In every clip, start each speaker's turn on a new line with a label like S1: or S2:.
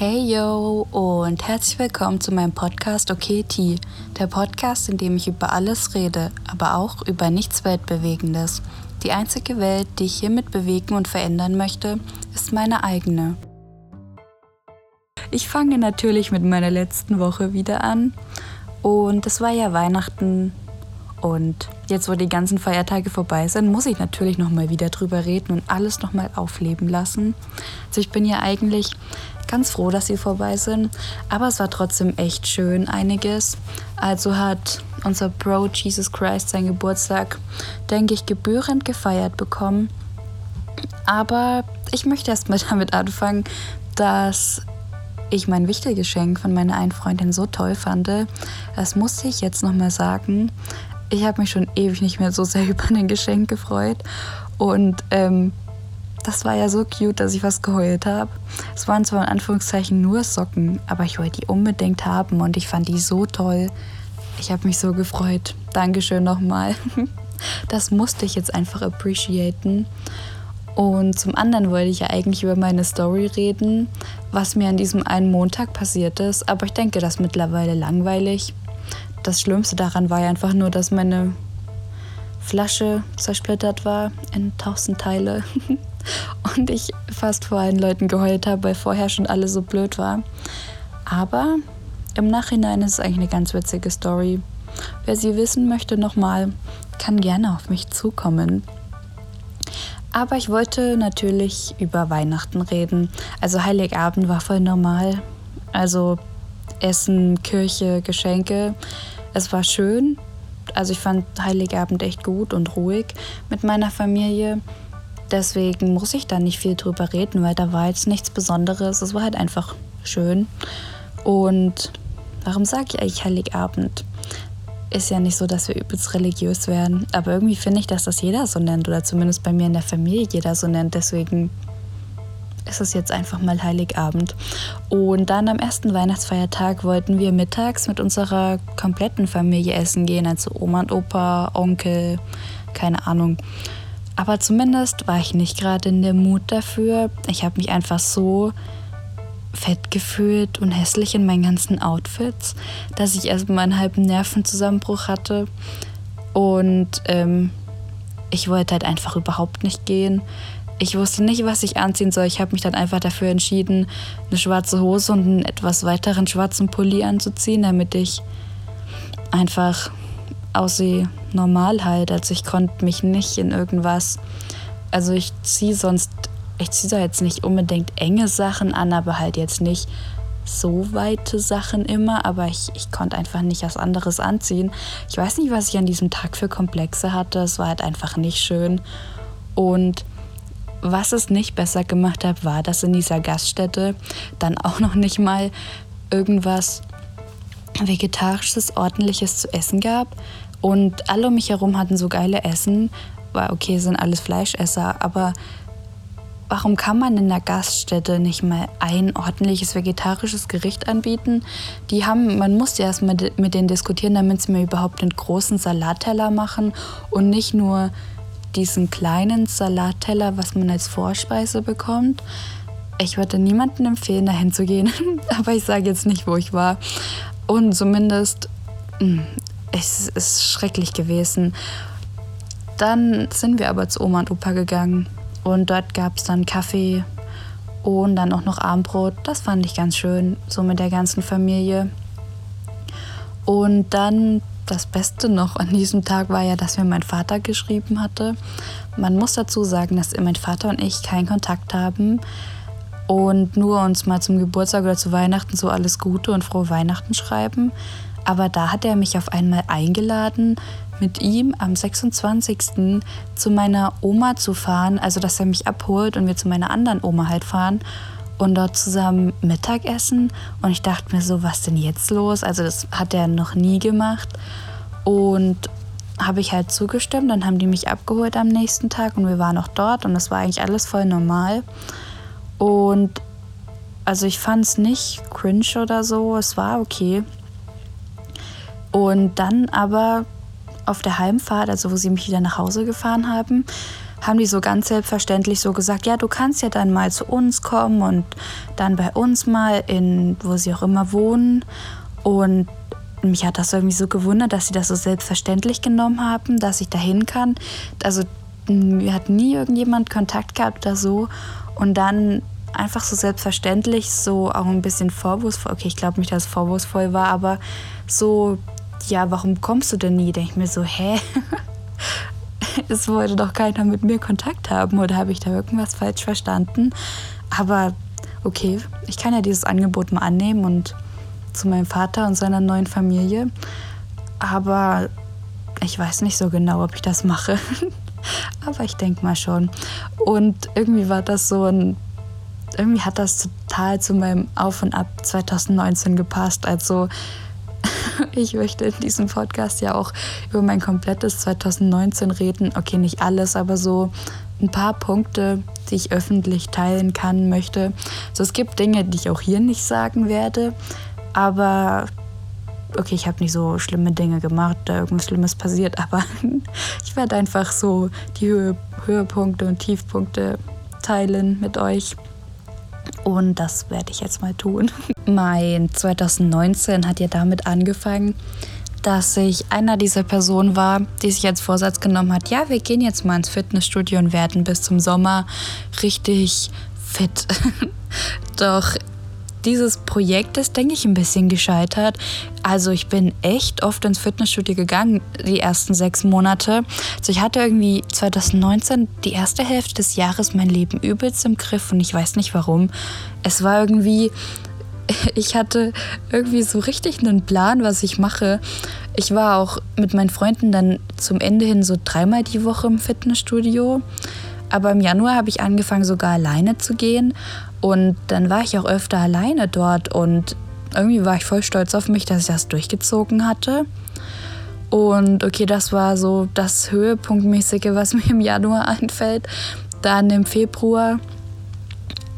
S1: Hey yo und herzlich willkommen zu meinem Podcast Okay T, der Podcast, in dem ich über alles rede, aber auch über nichts Weltbewegendes. Die einzige Welt, die ich hiermit bewegen und verändern möchte, ist meine eigene. Ich fange natürlich mit meiner letzten Woche wieder an und es war ja Weihnachten und jetzt, wo die ganzen Feiertage vorbei sind, muss ich natürlich nochmal wieder drüber reden und alles nochmal aufleben lassen. Also ich bin ja eigentlich ganz froh, dass sie vorbei sind. Aber es war trotzdem echt schön, einiges. Also hat unser Bro Jesus Christ seinen Geburtstag, denke ich, gebührend gefeiert bekommen. Aber ich möchte erst mal damit anfangen, dass ich mein Wichtelgeschenk von meiner einen Freundin so toll fand. Das musste ich jetzt nochmal sagen. Ich habe mich schon ewig nicht mehr so sehr über ein Geschenk gefreut. Und ähm, das war ja so cute, dass ich was geheult habe. Es waren zwar in Anführungszeichen nur Socken, aber ich wollte die unbedingt haben und ich fand die so toll. Ich habe mich so gefreut. Dankeschön nochmal. Das musste ich jetzt einfach appreciaten. Und zum anderen wollte ich ja eigentlich über meine Story reden, was mir an diesem einen Montag passiert ist. Aber ich denke, das ist mittlerweile langweilig. Das Schlimmste daran war ja einfach nur, dass meine Flasche zersplittert war in tausend Teile. und ich fast vor allen Leuten geheult habe, weil vorher schon alles so blöd war. Aber im Nachhinein ist es eigentlich eine ganz witzige Story. Wer sie wissen möchte nochmal, kann gerne auf mich zukommen. Aber ich wollte natürlich über Weihnachten reden. Also Heiligabend war voll normal. Also Essen, Kirche, Geschenke. Es war schön. Also ich fand Heiligabend echt gut und ruhig mit meiner Familie. Deswegen muss ich da nicht viel drüber reden, weil da war jetzt nichts Besonderes. Es war halt einfach schön. Und warum sage ich eigentlich Heiligabend? Ist ja nicht so, dass wir übelst religiös werden. Aber irgendwie finde ich, dass das jeder so nennt. Oder zumindest bei mir in der Familie jeder so nennt. Deswegen ist es jetzt einfach mal Heiligabend. Und dann am ersten Weihnachtsfeiertag wollten wir mittags mit unserer kompletten Familie essen gehen. Also Oma und Opa, Onkel, keine Ahnung. Aber zumindest war ich nicht gerade in der Mut dafür. Ich habe mich einfach so fett gefühlt und hässlich in meinen ganzen Outfits, dass ich erstmal einen halben Nervenzusammenbruch hatte. Und ähm, ich wollte halt einfach überhaupt nicht gehen. Ich wusste nicht, was ich anziehen soll. Ich habe mich dann einfach dafür entschieden, eine schwarze Hose und einen etwas weiteren schwarzen Pulli anzuziehen, damit ich einfach aussehe normal halt. Also ich konnte mich nicht in irgendwas. Also ich ziehe sonst, ich ziehe da jetzt nicht unbedingt enge Sachen an, aber halt jetzt nicht so weite Sachen immer, aber ich, ich konnte einfach nicht was anderes anziehen. Ich weiß nicht, was ich an diesem Tag für Komplexe hatte. Es war halt einfach nicht schön. Und was es nicht besser gemacht hat, war, dass in dieser Gaststätte dann auch noch nicht mal irgendwas Vegetarisches, Ordentliches zu essen gab. Und alle um mich herum hatten so geile Essen. War okay, sind alles Fleischesser, aber warum kann man in der Gaststätte nicht mal ein ordentliches vegetarisches Gericht anbieten? Die haben, man muss ja erst mit, mit denen diskutieren, damit sie mir überhaupt einen großen Salatteller machen und nicht nur diesen kleinen Salatteller, was man als Vorspeise bekommt. Ich würde niemandem empfehlen, dahin zu gehen, aber ich sage jetzt nicht, wo ich war. Und zumindest hm, es ist schrecklich gewesen. Dann sind wir aber zu Oma und Opa gegangen und dort gab es dann Kaffee und dann auch noch Abendbrot. Das fand ich ganz schön, so mit der ganzen Familie. Und dann das Beste noch an diesem Tag war ja, dass mir mein Vater geschrieben hatte. Man muss dazu sagen, dass mein Vater und ich keinen Kontakt haben und nur uns mal zum Geburtstag oder zu Weihnachten so alles Gute und frohe Weihnachten schreiben. Aber da hat er mich auf einmal eingeladen, mit ihm am 26. zu meiner Oma zu fahren, also dass er mich abholt und wir zu meiner anderen Oma halt fahren und dort zusammen Mittagessen. Und ich dachte mir so, was denn jetzt los? Also das hat er noch nie gemacht. Und habe ich halt zugestimmt, dann haben die mich abgeholt am nächsten Tag und wir waren auch dort und es war eigentlich alles voll normal. Und also ich fand es nicht cringe oder so, es war okay. Und dann aber auf der Heimfahrt, also wo sie mich wieder nach Hause gefahren haben, haben die so ganz selbstverständlich so gesagt, ja, du kannst ja dann mal zu uns kommen und dann bei uns mal in, wo sie auch immer wohnen. Und mich hat das irgendwie so gewundert, dass sie das so selbstverständlich genommen haben, dass ich dahin kann. Also mir hat nie irgendjemand Kontakt gehabt oder so. Und dann einfach so selbstverständlich, so auch ein bisschen vorwurfsvoll. Okay, ich glaube nicht, dass es vorwurfsvoll war, aber so, ja, warum kommst du denn nie? Denke ich mir so, hä? es wollte doch keiner mit mir Kontakt haben oder habe ich da irgendwas falsch verstanden? Aber okay, ich kann ja dieses Angebot mal annehmen und zu meinem Vater und seiner neuen Familie. Aber ich weiß nicht so genau, ob ich das mache. Aber ich denke mal schon. Und irgendwie war das so ein. Irgendwie hat das total zu meinem Auf und Ab 2019 gepasst. Also ich möchte in diesem Podcast ja auch über mein komplettes 2019 reden. Okay, nicht alles, aber so ein paar Punkte, die ich öffentlich teilen kann, möchte. So, es gibt Dinge, die ich auch hier nicht sagen werde, aber okay, ich habe nicht so schlimme Dinge gemacht, da irgendwas Schlimmes passiert, aber ich werde einfach so die Höhe, Höhepunkte und Tiefpunkte teilen mit euch. Und das werde ich jetzt mal tun. Mein 2019 hat ja damit angefangen, dass ich einer dieser Personen war, die sich als Vorsatz genommen hat, ja, wir gehen jetzt mal ins Fitnessstudio und werden bis zum Sommer richtig fit. Doch dieses Projekt ist, denke ich, ein bisschen gescheitert. Also ich bin echt oft ins Fitnessstudio gegangen, die ersten sechs Monate. Also ich hatte irgendwie 2019 die erste Hälfte des Jahres mein Leben übelst im Griff und ich weiß nicht warum. Es war irgendwie, ich hatte irgendwie so richtig einen Plan, was ich mache. Ich war auch mit meinen Freunden dann zum Ende hin so dreimal die Woche im Fitnessstudio. Aber im Januar habe ich angefangen, sogar alleine zu gehen. Und dann war ich auch öfter alleine dort und irgendwie war ich voll stolz auf mich, dass ich das durchgezogen hatte. Und okay, das war so das Höhepunktmäßige, was mir im Januar einfällt. Dann im Februar,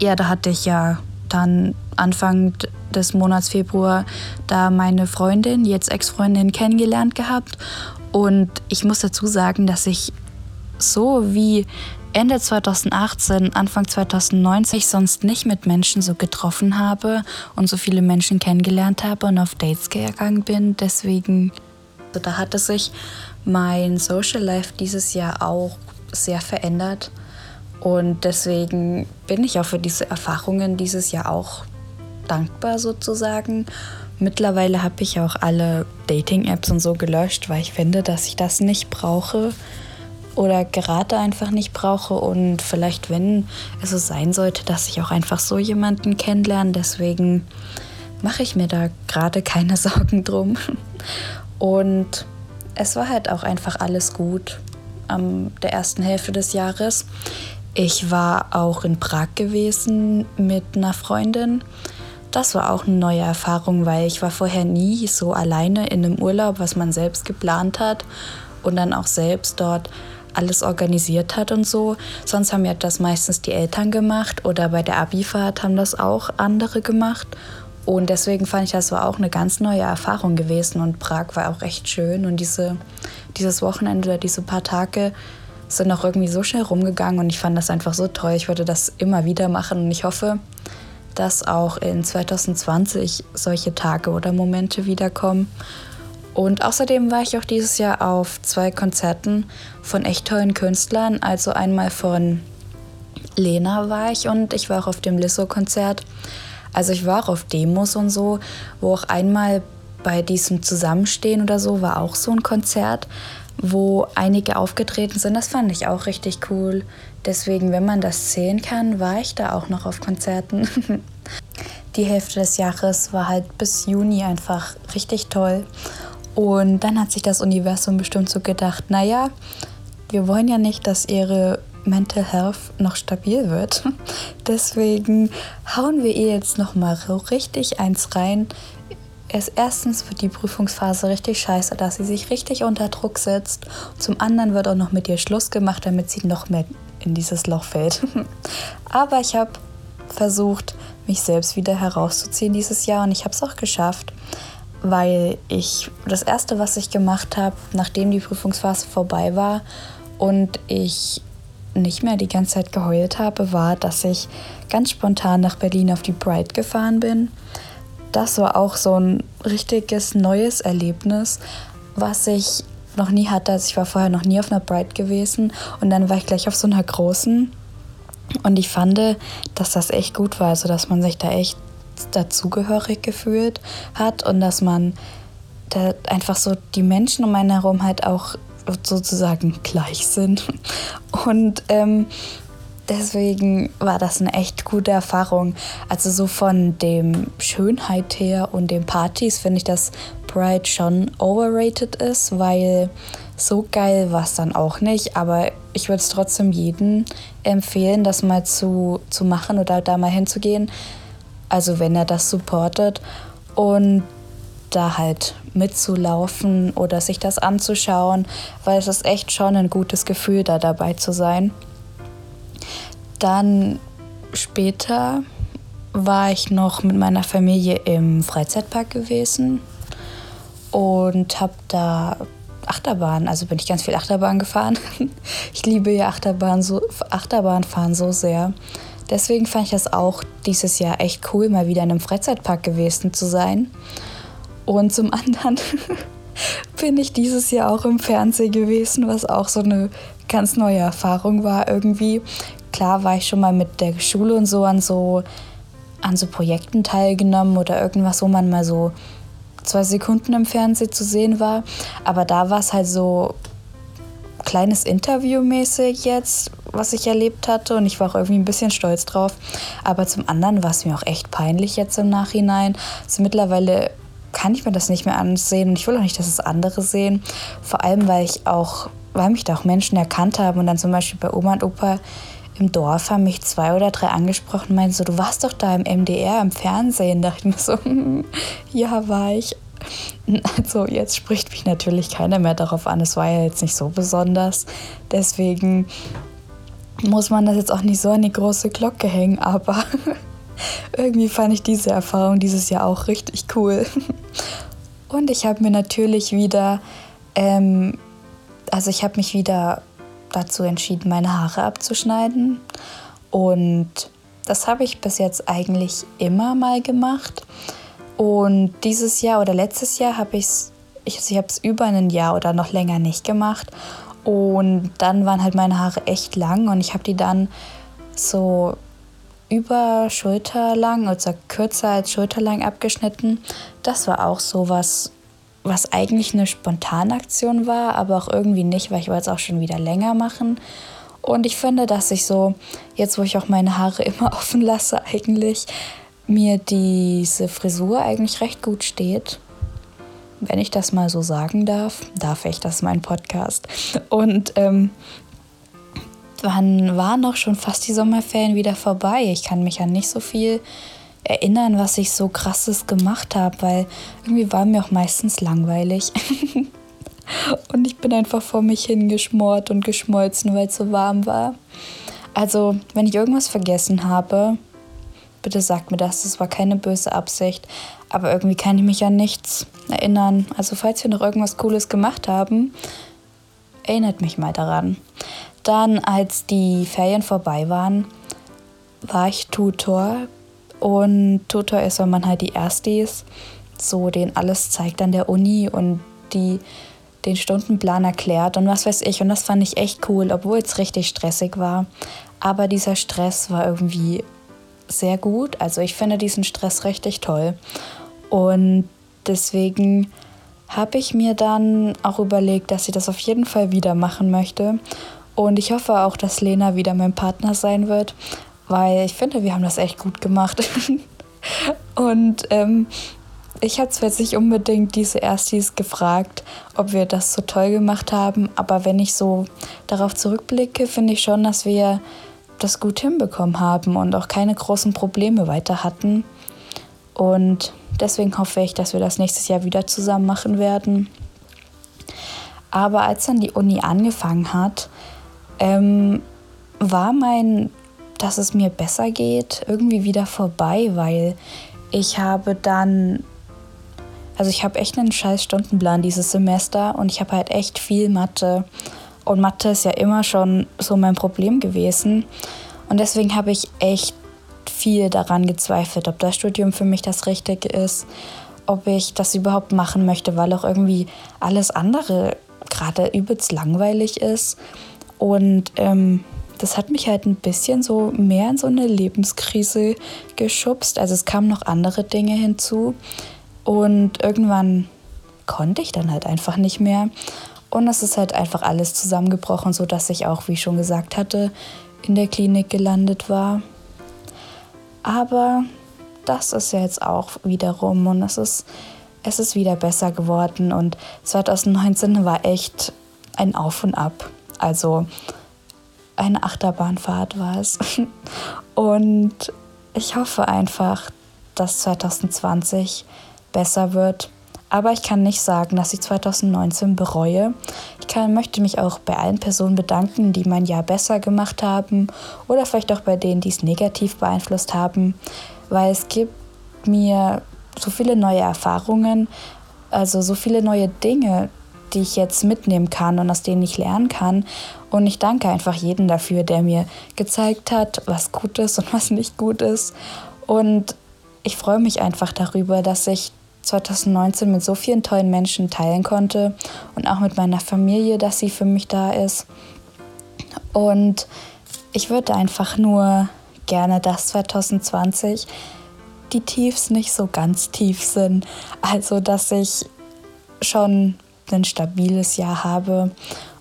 S1: ja, da hatte ich ja dann Anfang des Monats Februar da meine Freundin, jetzt Ex-Freundin, kennengelernt gehabt. Und ich muss dazu sagen, dass ich so wie Ende 2018, Anfang 2019 ich sonst nicht mit Menschen so getroffen habe und so viele Menschen kennengelernt habe und auf Dates gegangen bin. Deswegen, also da hatte sich mein Social Life dieses Jahr auch sehr verändert. Und deswegen bin ich auch für diese Erfahrungen dieses Jahr auch dankbar sozusagen. Mittlerweile habe ich auch alle Dating-Apps und so gelöscht, weil ich finde, dass ich das nicht brauche oder gerade einfach nicht brauche und vielleicht, wenn es so sein sollte, dass ich auch einfach so jemanden kennenlerne. Deswegen mache ich mir da gerade keine Sorgen drum. Und es war halt auch einfach alles gut am der ersten Hälfte des Jahres. Ich war auch in Prag gewesen mit einer Freundin. Das war auch eine neue Erfahrung, weil ich war vorher nie so alleine in einem Urlaub, was man selbst geplant hat und dann auch selbst dort alles organisiert hat und so. Sonst haben ja das meistens die Eltern gemacht oder bei der Abifahrt haben das auch andere gemacht. Und deswegen fand ich, das war auch eine ganz neue Erfahrung gewesen und Prag war auch echt schön und diese, dieses Wochenende oder diese paar Tage sind auch irgendwie so schnell rumgegangen und ich fand das einfach so toll. Ich würde das immer wieder machen und ich hoffe, dass auch in 2020 solche Tage oder Momente wiederkommen und außerdem war ich auch dieses Jahr auf zwei Konzerten von echt tollen Künstlern. Also einmal von Lena war ich und ich war auch auf dem Lisso-Konzert. Also ich war auch auf Demos und so, wo auch einmal bei diesem Zusammenstehen oder so war auch so ein Konzert, wo einige aufgetreten sind. Das fand ich auch richtig cool. Deswegen, wenn man das sehen kann, war ich da auch noch auf Konzerten. Die Hälfte des Jahres war halt bis Juni einfach richtig toll. Und dann hat sich das Universum bestimmt so gedacht, naja, wir wollen ja nicht, dass ihre Mental Health noch stabil wird. Deswegen hauen wir ihr jetzt nochmal richtig eins rein. Erstens wird die Prüfungsphase richtig scheiße, dass sie sich richtig unter Druck setzt. Zum anderen wird auch noch mit ihr Schluss gemacht, damit sie noch mehr in dieses Loch fällt. Aber ich habe versucht, mich selbst wieder herauszuziehen dieses Jahr und ich habe es auch geschafft weil ich das erste, was ich gemacht habe, nachdem die Prüfungsphase vorbei war und ich nicht mehr die ganze Zeit geheult habe, war, dass ich ganz spontan nach Berlin auf die Bride gefahren bin. Das war auch so ein richtiges neues Erlebnis, was ich noch nie hatte. Also ich war vorher noch nie auf einer Bride gewesen und dann war ich gleich auf so einer großen. Und ich fand, dass das echt gut war, also dass man sich da echt dazugehörig gefühlt hat und dass man da einfach so die Menschen um einen herum halt auch sozusagen gleich sind. Und ähm, deswegen war das eine echt gute Erfahrung. Also so von dem Schönheit her und den Partys finde ich, dass Pride schon overrated ist, weil so geil war es dann auch nicht. Aber ich würde es trotzdem jedem empfehlen, das mal zu, zu machen oder da mal hinzugehen. Also wenn er das supportet. Und da halt mitzulaufen oder sich das anzuschauen, weil es ist echt schon ein gutes Gefühl, da dabei zu sein. Dann später war ich noch mit meiner Familie im Freizeitpark gewesen und habe da Achterbahn, also bin ich ganz viel Achterbahn gefahren. Ich liebe ja Achterbahn so, Achterbahnfahren so sehr. Deswegen fand ich das auch dieses Jahr echt cool, mal wieder in einem Freizeitpark gewesen zu sein. Und zum anderen bin ich dieses Jahr auch im Fernsehen gewesen, was auch so eine ganz neue Erfahrung war irgendwie. Klar war ich schon mal mit der Schule und so an so an so Projekten teilgenommen oder irgendwas, wo man mal so zwei Sekunden im Fernsehen zu sehen war. Aber da war es halt so kleines Interview mäßig jetzt, was ich erlebt hatte und ich war auch irgendwie ein bisschen stolz drauf. Aber zum anderen war es mir auch echt peinlich jetzt im Nachhinein. Also mittlerweile kann ich mir das nicht mehr ansehen und ich will auch nicht, dass es andere sehen. Vor allem, weil ich auch, weil mich da auch Menschen erkannt haben und dann zum Beispiel bei Oma und Opa im Dorf haben mich zwei oder drei angesprochen und meinten so, du warst doch da im MDR, im Fernsehen. Da dachte ich mir so, ja, war ich. Also jetzt spricht mich natürlich keiner mehr darauf an. Es war ja jetzt nicht so besonders. Deswegen muss man das jetzt auch nicht so an die große Glocke hängen, aber irgendwie fand ich diese Erfahrung dieses Jahr auch richtig cool. Und ich habe mir natürlich wieder, ähm, also ich habe mich wieder dazu entschieden, meine Haare abzuschneiden. Und das habe ich bis jetzt eigentlich immer mal gemacht. Und dieses Jahr oder letztes Jahr habe ich es, ich habe es über ein Jahr oder noch länger nicht gemacht. Und dann waren halt meine Haare echt lang und ich habe die dann so über schulterlang, also kürzer als schulterlang abgeschnitten. Das war auch so was, was eigentlich eine Spontanaktion war, aber auch irgendwie nicht, weil ich wollte es auch schon wieder länger machen. Und ich finde, dass ich so, jetzt wo ich auch meine Haare immer offen lasse, eigentlich mir diese Frisur eigentlich recht gut steht. Wenn ich das mal so sagen darf, darf ich, das ist mein Podcast. Und ähm, wann waren noch schon fast die Sommerferien wieder vorbei? Ich kann mich an nicht so viel erinnern, was ich so krasses gemacht habe, weil irgendwie war mir auch meistens langweilig. und ich bin einfach vor mich hingeschmort und geschmolzen, weil es so warm war. Also, wenn ich irgendwas vergessen habe, bitte sagt mir das. Das war keine böse Absicht. Aber irgendwie kann ich mich an nichts erinnern. Also, falls wir noch irgendwas Cooles gemacht haben, erinnert mich mal daran. Dann, als die Ferien vorbei waren, war ich Tutor. Und Tutor ist, wenn man halt die Erstis so den alles zeigt an der Uni und die den Stundenplan erklärt und was weiß ich. Und das fand ich echt cool, obwohl es richtig stressig war. Aber dieser Stress war irgendwie sehr gut. Also ich finde diesen Stress richtig toll. Und deswegen habe ich mir dann auch überlegt, dass ich das auf jeden Fall wieder machen möchte. Und ich hoffe auch, dass Lena wieder mein Partner sein wird, weil ich finde, wir haben das echt gut gemacht. und ähm, ich habe zwar jetzt nicht unbedingt diese Erstis gefragt, ob wir das so toll gemacht haben, aber wenn ich so darauf zurückblicke, finde ich schon, dass wir das gut hinbekommen haben und auch keine großen Probleme weiter hatten. Und deswegen hoffe ich, dass wir das nächstes Jahr wieder zusammen machen werden. Aber als dann die Uni angefangen hat, ähm, war mein, dass es mir besser geht, irgendwie wieder vorbei, weil ich habe dann, also ich habe echt einen scheiß Stundenplan dieses Semester und ich habe halt echt viel Mathe Und Mathe ist ja immer schon so mein Problem gewesen. Und deswegen habe ich echt viel daran gezweifelt, ob das Studium für mich das Richtige ist, ob ich das überhaupt machen möchte, weil auch irgendwie alles andere gerade übelst langweilig ist. Und ähm, das hat mich halt ein bisschen so mehr in so eine Lebenskrise geschubst. Also es kamen noch andere Dinge hinzu. Und irgendwann konnte ich dann halt einfach nicht mehr. Und es ist halt einfach alles zusammengebrochen, sodass ich auch, wie ich schon gesagt hatte, in der Klinik gelandet war. Aber das ist ja jetzt auch wieder rum und es ist, es ist wieder besser geworden. Und 2019 war echt ein Auf und Ab. Also eine Achterbahnfahrt war es. Und ich hoffe einfach, dass 2020 besser wird. Aber ich kann nicht sagen, dass ich 2019 bereue. Ich kann, möchte mich auch bei allen Personen bedanken, die mein Jahr besser gemacht haben oder vielleicht auch bei denen, die es negativ beeinflusst haben, weil es gibt mir so viele neue Erfahrungen, also so viele neue Dinge, die ich jetzt mitnehmen kann und aus denen ich lernen kann. Und ich danke einfach jedem dafür, der mir gezeigt hat, was gut ist und was nicht gut ist. Und ich freue mich einfach darüber, dass ich 2019 mit so vielen tollen Menschen teilen konnte und auch mit meiner Familie, dass sie für mich da ist. Und ich würde einfach nur gerne, dass 2020 die Tiefs nicht so ganz tief sind. Also, dass ich schon ein stabiles Jahr habe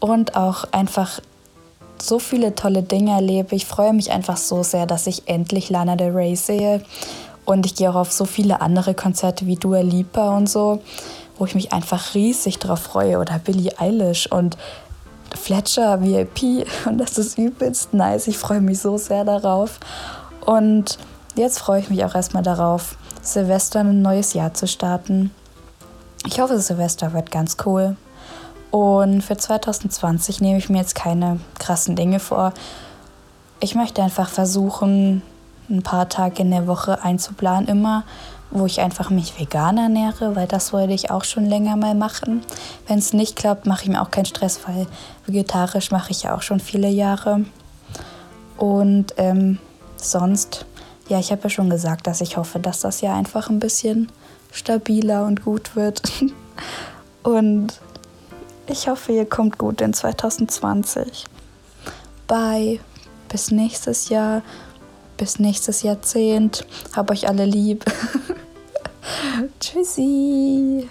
S1: und auch einfach so viele tolle Dinge erlebe. Ich freue mich einfach so sehr, dass ich endlich Lana Del Rey sehe. Und ich gehe auch auf so viele andere Konzerte wie Dua Lipa und so, wo ich mich einfach riesig drauf freue. Oder Billie Eilish und Fletcher VIP. Und das ist übelst nice. Ich freue mich so sehr darauf. Und jetzt freue ich mich auch erstmal darauf, Silvester ein neues Jahr zu starten. Ich hoffe, Silvester wird ganz cool. Und für 2020 nehme ich mir jetzt keine krassen Dinge vor. Ich möchte einfach versuchen, ein paar Tage in der Woche einzuplanen, immer, wo ich einfach mich vegan ernähre, weil das wollte ich auch schon länger mal machen. Wenn es nicht klappt, mache ich mir auch keinen Stress, weil vegetarisch mache ich ja auch schon viele Jahre. Und ähm, sonst, ja, ich habe ja schon gesagt, dass ich hoffe, dass das ja einfach ein bisschen stabiler und gut wird. und ich hoffe, ihr kommt gut in 2020. Bye. Bis nächstes Jahr bis nächstes Jahrzehnt. Hab euch alle lieb. Tschüssi.